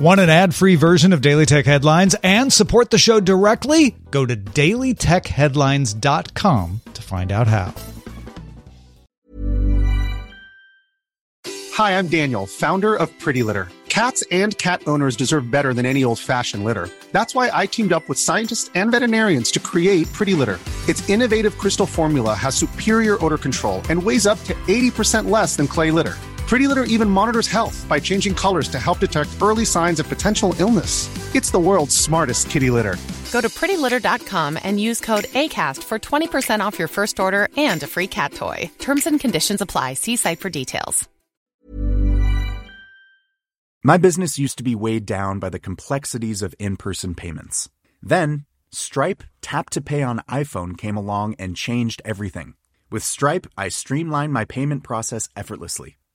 Want an ad-free version of Daily Tech Headlines and support the show directly? Go to dailytechheadlines.com to find out how. Hi, I'm Daniel, founder of Pretty Litter. Cats and cat owners deserve better than any old-fashioned litter. That's why I teamed up with scientists and veterinarians to create Pretty Litter. Its innovative crystal formula has superior odor control and weighs up to 80% less than clay litter. Pretty Litter even monitors health by changing colors to help detect early signs of potential illness. It's the world's smartest kitty litter. Go to prettylitter.com and use code ACAST for 20% off your first order and a free cat toy. Terms and conditions apply. See site for details. My business used to be weighed down by the complexities of in person payments. Then, Stripe Tap to Pay on iPhone came along and changed everything. With Stripe, I streamlined my payment process effortlessly.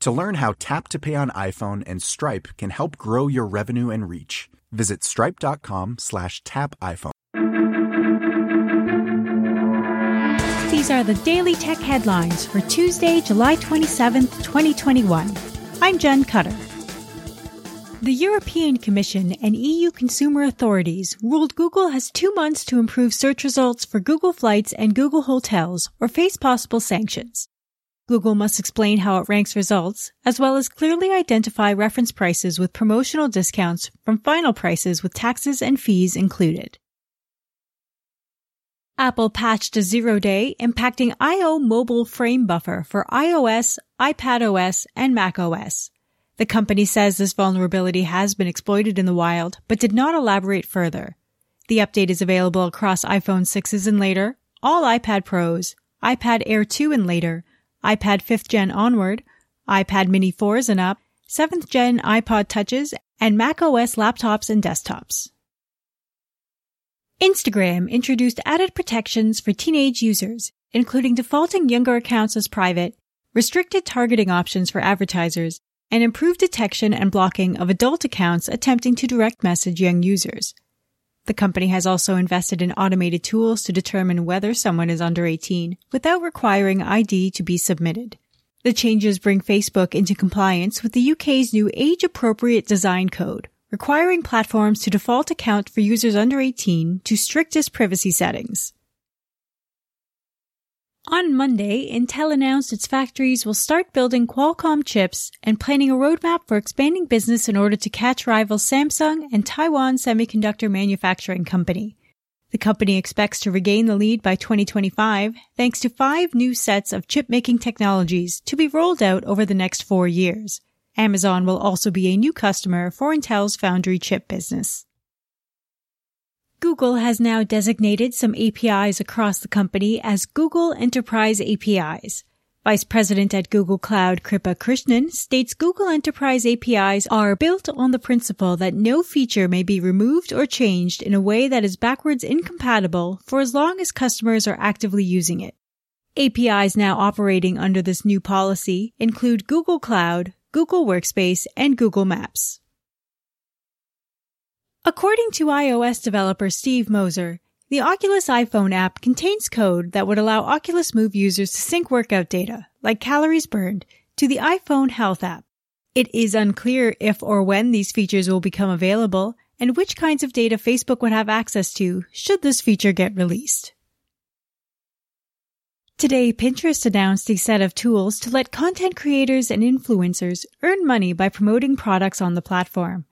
To learn how Tap to Pay on iPhone and Stripe can help grow your revenue and reach, visit stripe.com slash tap iPhone. These are the Daily Tech headlines for Tuesday, July 27th, 2021. I'm Jen Cutter. The European Commission and EU consumer authorities ruled Google has two months to improve search results for Google Flights and Google Hotels or face possible sanctions. Google must explain how it ranks results, as well as clearly identify reference prices with promotional discounts from final prices with taxes and fees included. Apple patched a zero day impacting I.O. mobile frame buffer for iOS, iPadOS, and macOS. The company says this vulnerability has been exploited in the wild, but did not elaborate further. The update is available across iPhone 6s and later, all iPad Pros, iPad Air 2 and later, iPad 5th Gen onward, iPad Mini 4s and up, 7th Gen iPod Touches, and macOS laptops and desktops. Instagram introduced added protections for teenage users, including defaulting younger accounts as private, restricted targeting options for advertisers, and improved detection and blocking of adult accounts attempting to direct message young users. The company has also invested in automated tools to determine whether someone is under 18 without requiring ID to be submitted. The changes bring Facebook into compliance with the UK's new age appropriate design code, requiring platforms to default account for users under 18 to strictest privacy settings. On Monday, Intel announced its factories will start building Qualcomm chips and planning a roadmap for expanding business in order to catch rival Samsung and Taiwan Semiconductor Manufacturing Company. The company expects to regain the lead by 2025 thanks to five new sets of chip making technologies to be rolled out over the next four years. Amazon will also be a new customer for Intel's foundry chip business. Google has now designated some APIs across the company as Google Enterprise APIs. Vice President at Google Cloud Kripa Krishnan states Google Enterprise APIs are built on the principle that no feature may be removed or changed in a way that is backwards incompatible for as long as customers are actively using it. APIs now operating under this new policy include Google Cloud, Google Workspace, and Google Maps. According to iOS developer Steve Moser, the Oculus iPhone app contains code that would allow Oculus Move users to sync workout data, like calories burned, to the iPhone Health app. It is unclear if or when these features will become available and which kinds of data Facebook would have access to should this feature get released. Today, Pinterest announced a set of tools to let content creators and influencers earn money by promoting products on the platform.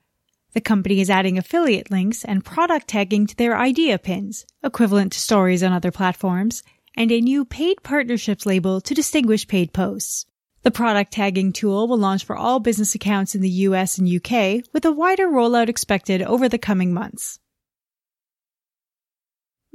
The company is adding affiliate links and product tagging to their idea pins, equivalent to stories on other platforms, and a new paid partnerships label to distinguish paid posts. The product tagging tool will launch for all business accounts in the US and UK, with a wider rollout expected over the coming months.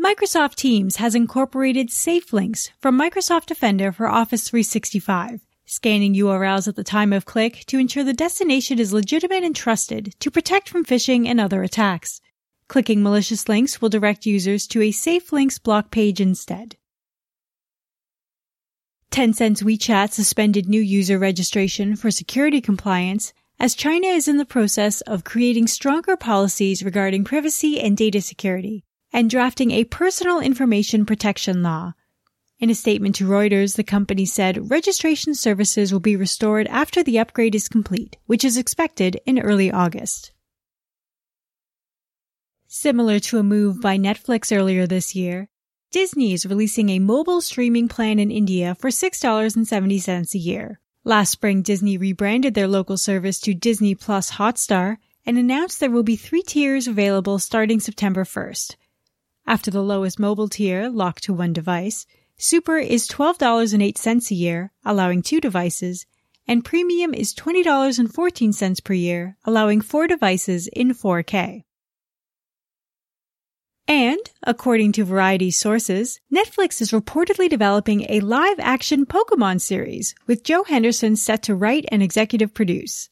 Microsoft Teams has incorporated safe links from Microsoft Defender for Office 365 scanning URLs at the time of click to ensure the destination is legitimate and trusted to protect from phishing and other attacks. Clicking malicious links will direct users to a safe links block page instead. Tencent's WeChat suspended new user registration for security compliance as China is in the process of creating stronger policies regarding privacy and data security and drafting a personal information protection law. In a statement to Reuters, the company said registration services will be restored after the upgrade is complete, which is expected in early August. Similar to a move by Netflix earlier this year, Disney is releasing a mobile streaming plan in India for $6.70 a year. Last spring, Disney rebranded their local service to Disney Plus Hotstar and announced there will be three tiers available starting September 1st. After the lowest mobile tier, locked to one device, Super is $12.08 a year, allowing two devices, and Premium is $20.14 per year, allowing four devices in 4K. And, according to Variety sources, Netflix is reportedly developing a live action Pokemon series, with Joe Henderson set to write and executive produce.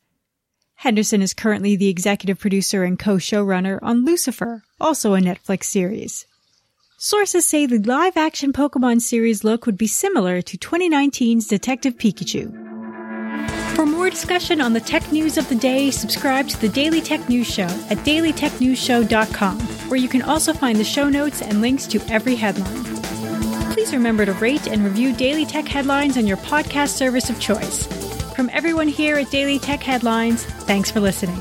Henderson is currently the executive producer and co-showrunner on Lucifer, also a Netflix series. Sources say the live action Pokemon series look would be similar to 2019's Detective Pikachu. For more discussion on the tech news of the day, subscribe to the Daily Tech News Show at dailytechnewsshow.com, where you can also find the show notes and links to every headline. Please remember to rate and review Daily Tech Headlines on your podcast service of choice. From everyone here at Daily Tech Headlines, thanks for listening.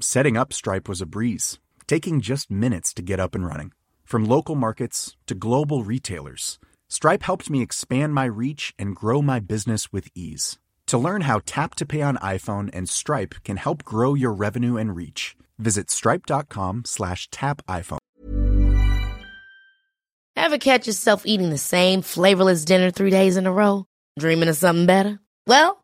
Setting up Stripe was a breeze, taking just minutes to get up and running. From local markets to global retailers, Stripe helped me expand my reach and grow my business with ease. To learn how Tap to Pay on iPhone and Stripe can help grow your revenue and reach, visit stripe.com slash tap iPhone. Ever catch yourself eating the same flavorless dinner three days in a row? Dreaming of something better? Well,